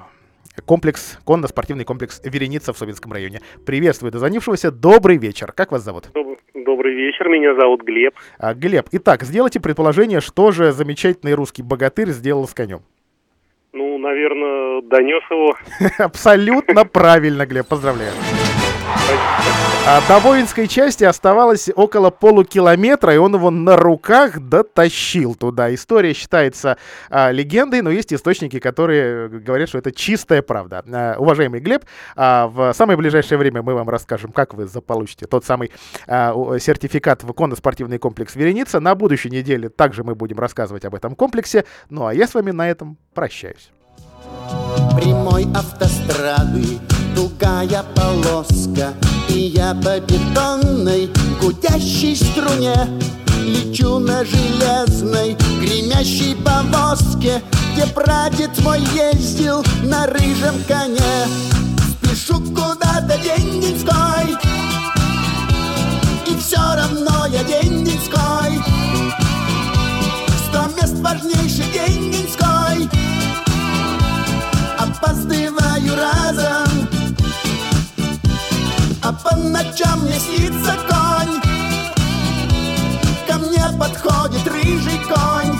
комплекс, конно-спортивный комплекс «Вереница» в Собинском районе. Приветствую дозвонившегося. Добрый вечер. Как вас зовут? Добрый вечер, меня зовут Глеб. А, Глеб, итак, сделайте предположение, что же замечательный русский богатырь сделал с конем. Ну, наверное, донес его. Абсолютно правильно, Глеб, поздравляю. А до воинской части оставалось около полукилометра, и он его на руках дотащил туда. История считается а, легендой, но есть источники, которые говорят, что это чистая правда. А, уважаемый Глеб, а, в самое ближайшее время мы вам расскажем, как вы заполучите тот самый а, сертификат в конно-спортивный комплекс «Вереница». На будущей неделе также мы будем рассказывать об этом комплексе. Ну а я с вами на этом прощаюсь. Прямой автострады тугая полоска И я по бетонной гудящей струне Лечу на железной гремящей повозке Где прадед мой ездил на рыжем коне. Спешу куда-то день-деньской И все равно я день-деньской Сто мест важнейший день-деньской Опаздываю по ночам мне снится конь. Ко мне подходит рыжий конь.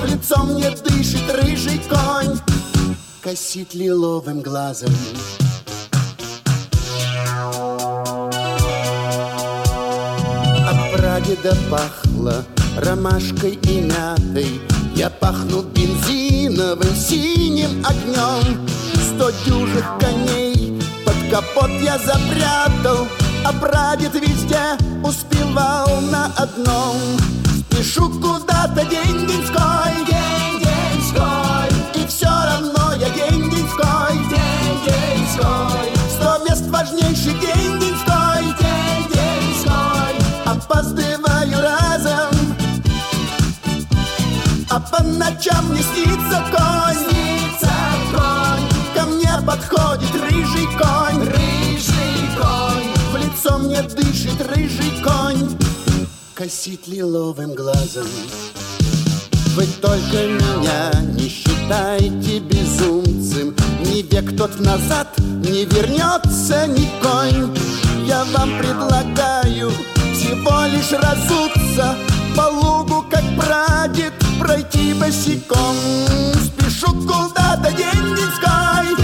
В лицо мне дышит рыжий конь. Косит лиловым глазом. От прадеда пахло ромашкой и мятой. Я пахну бензиновым синим огнем. Сто дюжих коней капот я запрятал, а прадед везде успевал на одном. Спешу куда-то день-деньской, день-деньской, и все равно я день-деньской, день-деньской. Сто мест важнейший день-деньской, день-деньской, опаздываю разом, а по ночам мне снится конь, снится конь. Ко мне подходит рыжий конь Косит лиловым глазом. Вы только меня не считайте безумцем. Ни век тот назад не вернется ни конь Я вам предлагаю всего лишь разуться По лугу, как прадед, пройти босиком. Спешу куда-то день-деньской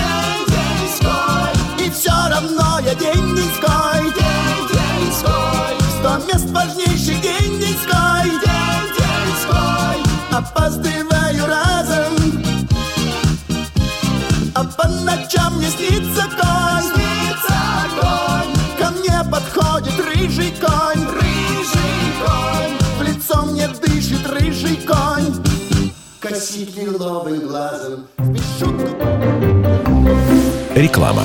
И все равно я день-деньской Сто мест важнейший Опаздываю разом. А по ночам мне снится конь. Ко мне подходит рыжий конь. Рыжий конь. В лицо мне дышит рыжий конь. Косит лиловым глазом. Реклама.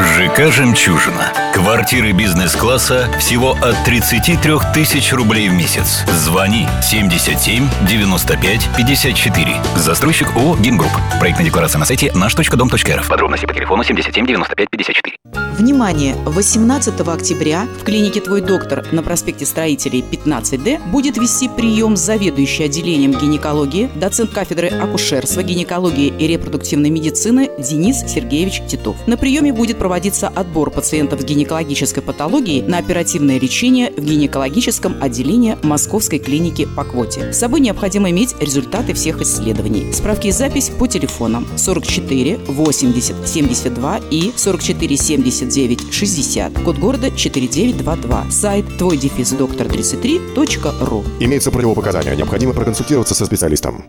ЖК «Жемчужина». Квартиры бизнес-класса всего от 33 тысяч рублей в месяц. Звони 77 95 54. Застройщик ООО «Гимгрупп». Проектная декларация на сайте наш.дом.рф. Подробности по телефону 77 95 54. Внимание! 18 октября в клинике «Твой доктор» на проспекте Строителей 15Д будет вести прием заведующий отделением гинекологии, доцент кафедры акушерства, гинекологии и репродуктивной медицины Денис Сергеевич Титов. На приеме будет проводиться отбор пациентов с гинекологической патологией на оперативное лечение в гинекологическом отделении Московской клиники по квоте. С собой необходимо иметь результаты всех исследований. Справки и запись по телефонам 44 80 72 и 44 70 960, код города 4922, сайт твой дефис доктор 33.ру. Имеются противопоказания. Необходимо проконсультироваться со специалистом.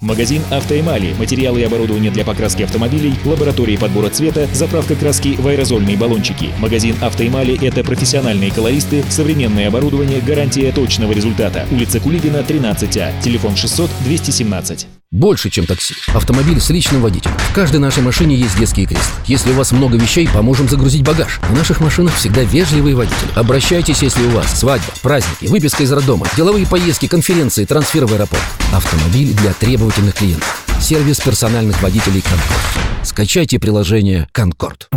Магазин «Автоэмали». Материалы и оборудование для покраски автомобилей, лаборатории подбора цвета, заправка краски в аэрозольные баллончики. Магазин «Автоэмали» — это профессиональные колористы, современное оборудование, гарантия точного результата. Улица Кулибина, 13А. Телефон 600-217. Больше, чем такси. Автомобиль с личным водителем. В каждой нашей машине есть детские кресла. Если у вас много вещей, поможем загрузить багаж. В наших машинах всегда вежливые водители. Обращайтесь, если у вас свадьба, праздники, выписка из роддома, деловые поездки, конференции, трансфер в аэропорт. Автомобиль для требовательных клиентов. Сервис персональных водителей «Конкорд». Скачайте приложение «Конкорд».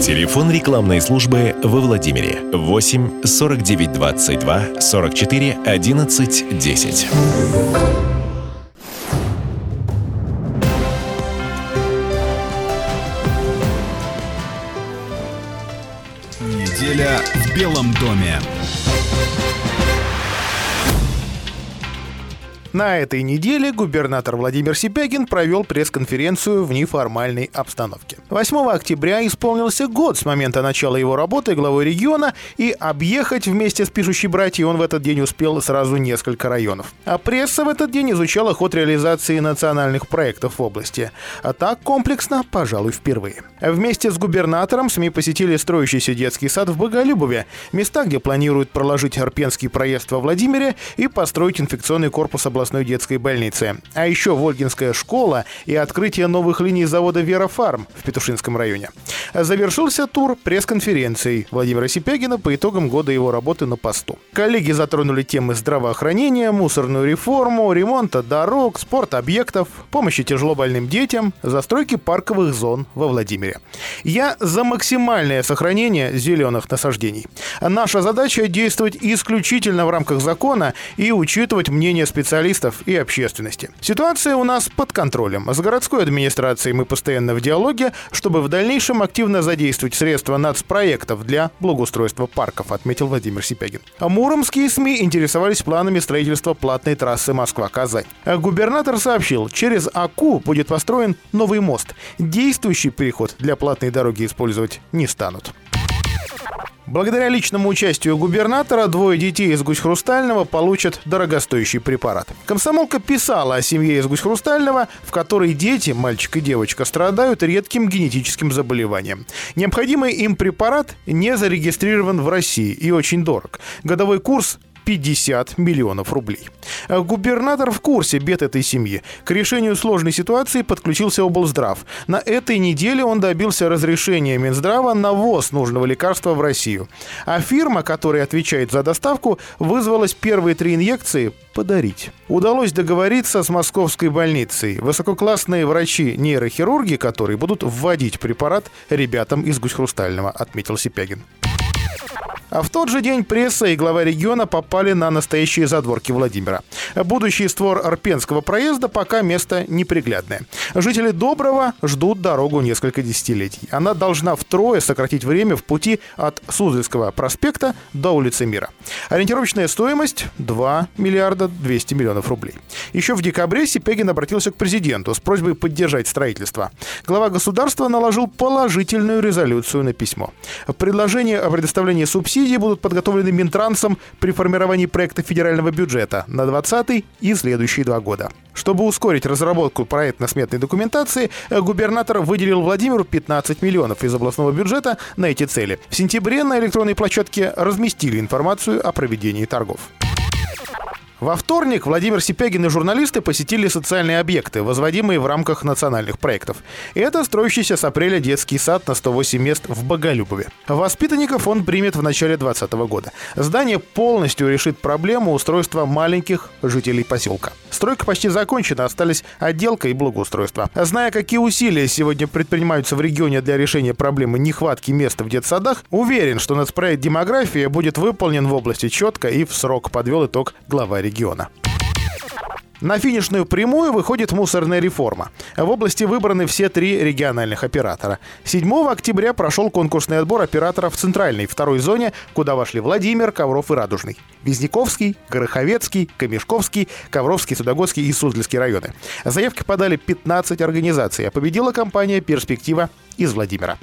Телефон рекламной службы во Владимире 8 49 22 44 11 10. Неделя в Белом доме. На этой неделе губернатор Владимир Сипягин провел пресс-конференцию в неформальной обстановке. 8 октября исполнился год с момента начала его работы главой региона, и объехать вместе с пишущей братьей он в этот день успел сразу несколько районов. А пресса в этот день изучала ход реализации национальных проектов в области. А так комплексно, пожалуй, впервые. Вместе с губернатором СМИ посетили строящийся детский сад в Боголюбове, места, где планируют проложить Арпенский проезд во Владимире и построить инфекционный корпус областной детской больницы. А еще Вольгинская школа и открытие новых линий завода «Вера Фарм» в Петушинском районе. Завершился тур пресс-конференцией Владимира Сипягина по итогам года его работы на посту. Коллеги затронули темы здравоохранения, мусорную реформу, ремонта дорог, спорт-объектов, помощи тяжелобольным детям, застройки парковых зон во Владимире. Я за максимальное сохранение зеленых насаждений. Наша задача действовать исключительно в рамках закона и учитывать мнение специалистов и общественности. Ситуация у нас под контролем. С городской администрацией мы постоянно в диалоге, чтобы в дальнейшем активно задействовать средства нацпроектов для благоустройства парков, отметил Владимир Сипягин. А муромские СМИ интересовались планами строительства платной трассы Москва-Казань. А губернатор сообщил, через АКУ будет построен новый мост. Действующий переход для платной дороги использовать не станут. Благодаря личному участию губернатора двое детей из Гусь Хрустального получат дорогостоящий препарат. Комсомолка писала о семье из Гусь Хрустального, в которой дети, мальчик и девочка, страдают редким генетическим заболеванием. Необходимый им препарат не зарегистрирован в России и очень дорог. Годовой курс 50 миллионов рублей. Губернатор в курсе бед этой семьи. К решению сложной ситуации подключился облздрав. На этой неделе он добился разрешения Минздрава на ввоз нужного лекарства в Россию. А фирма, которая отвечает за доставку, вызвалась первые три инъекции подарить. Удалось договориться с московской больницей. Высококлассные врачи-нейрохирурги, которые будут вводить препарат ребятам из Гусь-Хрустального, отметил Сипягин. А в тот же день пресса и глава региона попали на настоящие задворки Владимира. Будущий створ Арпенского проезда пока место неприглядное. Жители Доброго ждут дорогу несколько десятилетий. Она должна втрое сократить время в пути от Суздальского проспекта до улицы Мира. Ориентировочная стоимость 2 миллиарда 200 миллионов рублей. Еще в декабре Сипегин обратился к президенту с просьбой поддержать строительство. Глава государства наложил положительную резолюцию на письмо. Предложение о предоставлении субсидий Субсидии будут подготовлены Минтрансом при формировании проекта федерального бюджета на 2020 и следующие два года. Чтобы ускорить разработку проектно-сметной документации, губернатор выделил Владимиру 15 миллионов из областного бюджета на эти цели. В сентябре на электронной площадке разместили информацию о проведении торгов. Во вторник Владимир Сипягин и журналисты посетили социальные объекты, возводимые в рамках национальных проектов. Это строящийся с апреля детский сад на 108 мест в Боголюбове. Воспитанников он примет в начале 2020 года. Здание полностью решит проблему устройства маленьких жителей поселка. Стройка почти закончена, остались отделка и благоустройство. Зная, какие усилия сегодня предпринимаются в регионе для решения проблемы нехватки места в детсадах, уверен, что нацпроект «Демография» будет выполнен в области четко и в срок, подвел итог глава региона. На финишную прямую выходит мусорная реформа. В области выбраны все три региональных оператора. 7 октября прошел конкурсный отбор операторов в центральной второй зоне, куда вошли Владимир, Ковров и Радужный. Визняковский, Гороховецкий, Камешковский, Ковровский, Судогодский и Суздальский районы. Заявки подали 15 организаций, а победила компания «Перспектива» из Владимира.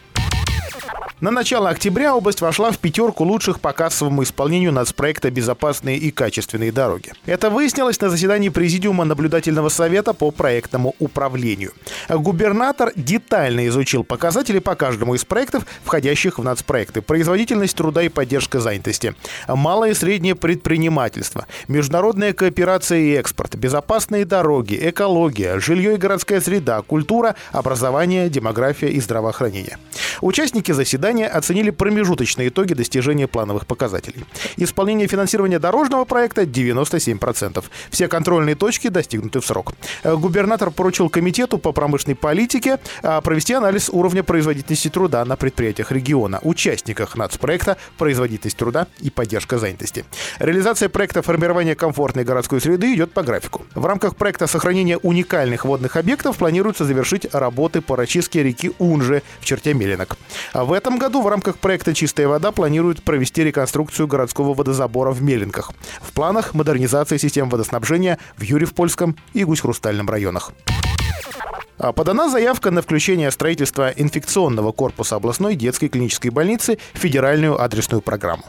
На начало октября область вошла в пятерку лучших по кассовому исполнению нацпроекта «Безопасные и качественные дороги». Это выяснилось на заседании Президиума наблюдательного совета по проектному управлению. Губернатор детально изучил показатели по каждому из проектов, входящих в нацпроекты. Производительность труда и поддержка занятости, малое и среднее предпринимательство, международная кооперация и экспорт, безопасные дороги, экология, жилье и городская среда, культура, образование, демография и здравоохранение. Участники заседания Ранее оценили промежуточные итоги достижения плановых показателей. Исполнение финансирования дорожного проекта 97%. Все контрольные точки достигнуты в срок. Э, Губернатор поручил комитету по промышленной политике а, провести анализ уровня производительности труда на предприятиях региона, участниках нацпроекта «Производительность труда и поддержка занятости». Реализация проекта формирования комфортной городской среды идет по графику. В рамках проекта сохранения уникальных водных объектов планируется завершить работы по расчистке реки Унжи в черте Меленок. А в этом году в рамках проекта «Чистая вода» планируют провести реконструкцию городского водозабора в Меленках. В планах модернизация систем водоснабжения в Юрьев-Польском и Гусь-Хрустальном районах. А, Подана заявка на включение строительства инфекционного корпуса областной детской клинической больницы в федеральную адресную программу.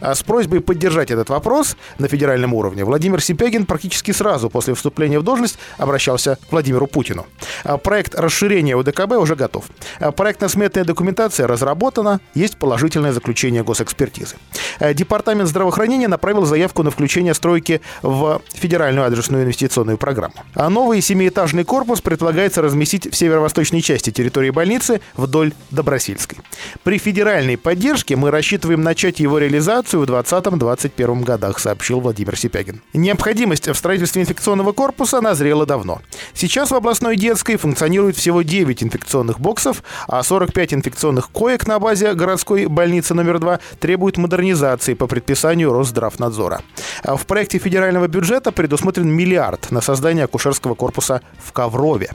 А С просьбой поддержать этот вопрос на федеральном уровне Владимир Сипягин практически сразу после вступления в должность обращался к Владимиру Путину. А Проект расширения УДКБ уже готов. Проектно-сметная документация разработана, есть положительное заключение госэкспертизы. Департамент здравоохранения направил заявку на включение стройки в федеральную адресную инвестиционную программу. А новый семиэтажный корпус предполагается разместить в северо-восточной части территории больницы вдоль Добросильской. При федеральной поддержке мы рассчитываем начать его реализацию в 2020-2021 годах, сообщил Владимир Сипягин. Необходимость в строительстве инфекционного корпуса назрела давно. Сейчас в областной детской функционирует всего 9 инфекционных боксов, а 45 инфекционных коек на базе городской больницы номер 2 требуют модернизации по предписанию Росздравнадзора. В проекте федерального бюджета предусмотрен миллиард на создание акушерского корпуса в Коврове.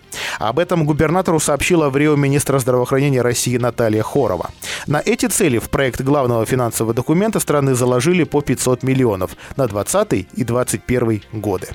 Об этом губернатору сообщила в Рио министра здравоохранения России Наталья Хорова. На эти цели в проект главного финансового документа страны заложили по 500 миллионов на 2020 и 2021 годы.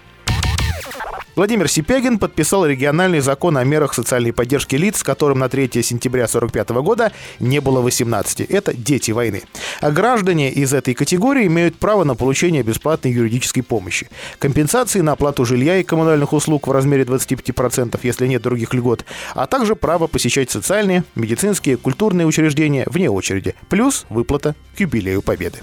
Владимир Сипягин подписал региональный закон о мерах социальной поддержки лиц, которым на 3 сентября 1945 года не было 18. Это дети войны. А граждане из этой категории имеют право на получение бесплатной юридической помощи, компенсации на оплату жилья и коммунальных услуг в размере 25%, если нет других льгот, а также право посещать социальные, медицинские, культурные учреждения вне очереди, плюс выплата к юбилею Победы.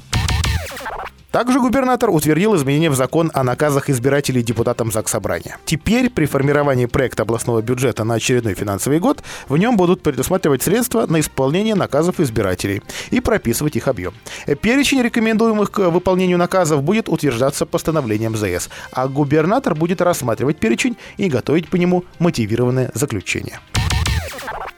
Также губернатор утвердил изменения в закон о наказах избирателей депутатам ЗАГС Собрания. Теперь при формировании проекта областного бюджета на очередной финансовый год в нем будут предусматривать средства на исполнение наказов избирателей и прописывать их объем. Перечень рекомендуемых к выполнению наказов будет утверждаться постановлением ЗС, а губернатор будет рассматривать перечень и готовить по нему мотивированное заключение.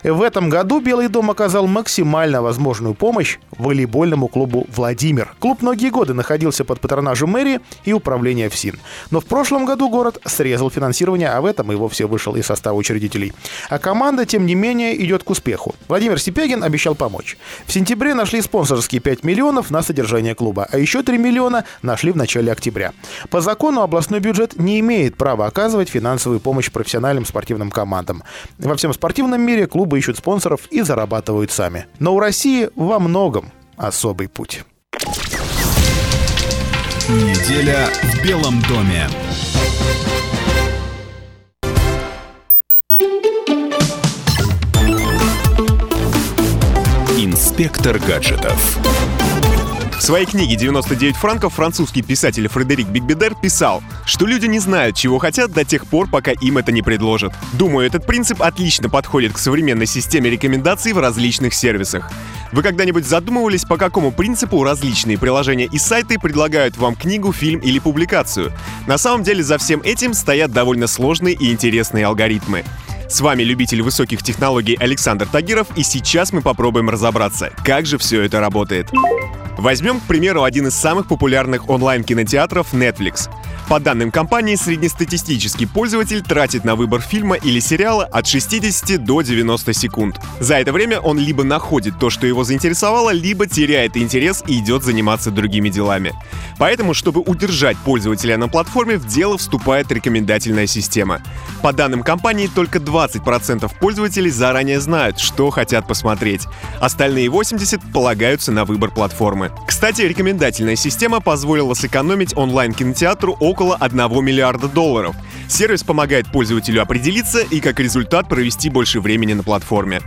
В этом году Белый дом оказал максимально возможную помощь волейбольному клубу «Владимир». Клуб многие годы находился под патронажем мэрии и управления ФСИН. Но в прошлом году город срезал финансирование, а в этом и вовсе вышел из состава учредителей. А команда, тем не менее, идет к успеху. Владимир Сипягин обещал помочь. В сентябре нашли спонсорские 5 миллионов на содержание клуба, а еще 3 миллиона нашли в начале октября. По закону областной бюджет не имеет права оказывать финансовую помощь профессиональным спортивным командам. Во всем спортивном мире клуб клубы ищут спонсоров и зарабатывают сами. Но у России во многом особый путь. Неделя в Белом доме. Инспектор гаджетов. В своей книге «99 франков» французский писатель Фредерик Бигбедер писал, что люди не знают, чего хотят до тех пор, пока им это не предложат. Думаю, этот принцип отлично подходит к современной системе рекомендаций в различных сервисах. Вы когда-нибудь задумывались, по какому принципу различные приложения и сайты предлагают вам книгу, фильм или публикацию? На самом деле за всем этим стоят довольно сложные и интересные алгоритмы. С вами любитель высоких технологий Александр Тагиров, и сейчас мы попробуем разобраться, как же все это работает. Возьмем, к примеру, один из самых популярных онлайн-кинотеатров Netflix. По данным компании, среднестатистический пользователь тратит на выбор фильма или сериала от 60 до 90 секунд. За это время он либо находит то, что его заинтересовало, либо теряет интерес и идет заниматься другими делами. Поэтому, чтобы удержать пользователя на платформе, в дело вступает рекомендательная система. По данным компании, только 20% пользователей заранее знают, что хотят посмотреть. Остальные 80% полагаются на выбор платформы. Кстати, рекомендательная система позволила сэкономить онлайн-кинотеатру около 1 миллиарда долларов. Сервис помогает пользователю определиться и как результат провести больше времени на платформе.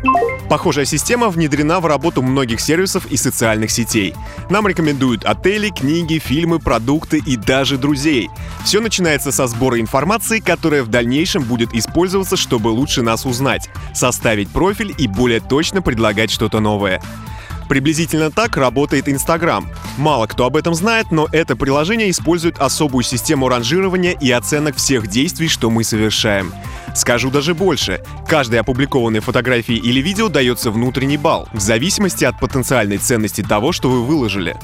Похожая система внедрена в работу многих сервисов и социальных сетей. Нам рекомендуют отели, книги, фильмы, продукты и даже друзей. Все начинается со сбора информации, которая в дальнейшем будет использоваться, чтобы лучше нас узнать, составить профиль и более точно предлагать что-то новое. Приблизительно так работает Инстаграм. Мало кто об этом знает, но это приложение использует особую систему ранжирования и оценок всех действий, что мы совершаем. Скажу даже больше. Каждой опубликованной фотографии или видео дается внутренний балл, в зависимости от потенциальной ценности того, что вы выложили.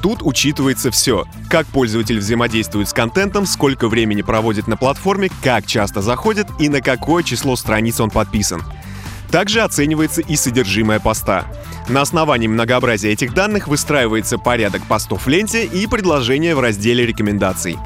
Тут учитывается все. Как пользователь взаимодействует с контентом, сколько времени проводит на платформе, как часто заходит и на какое число страниц он подписан. Также оценивается и содержимое поста. На основании многообразия этих данных выстраивается порядок постов в ленте и предложения в разделе рекомендаций.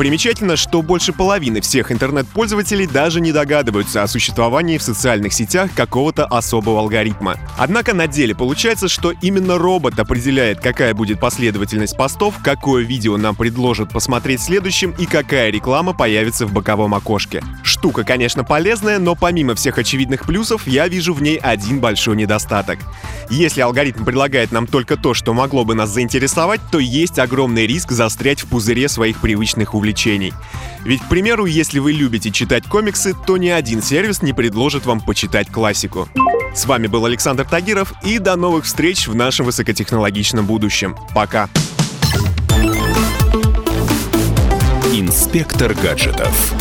Примечательно, что больше половины всех интернет-пользователей даже не догадываются о существовании в социальных сетях какого-то особого алгоритма. Однако на деле получается, что именно робот определяет, какая будет последовательность постов, какое видео нам предложат посмотреть следующим и какая реклама появится в боковом окошке. Штука, конечно, полезная, но помимо всех очевидных плюсов, я вижу в ней один большой недостаток. Если алгоритм предлагает нам только то, что могло бы нас заинтересовать, то есть огромный риск застрять в пузыре своих привычных увлечений. Ведь, к примеру, если вы любите читать комиксы, то ни один сервис не предложит вам почитать классику. С вами был Александр Тагиров, и до новых встреч в нашем высокотехнологичном будущем. Пока! Инспектор гаджетов.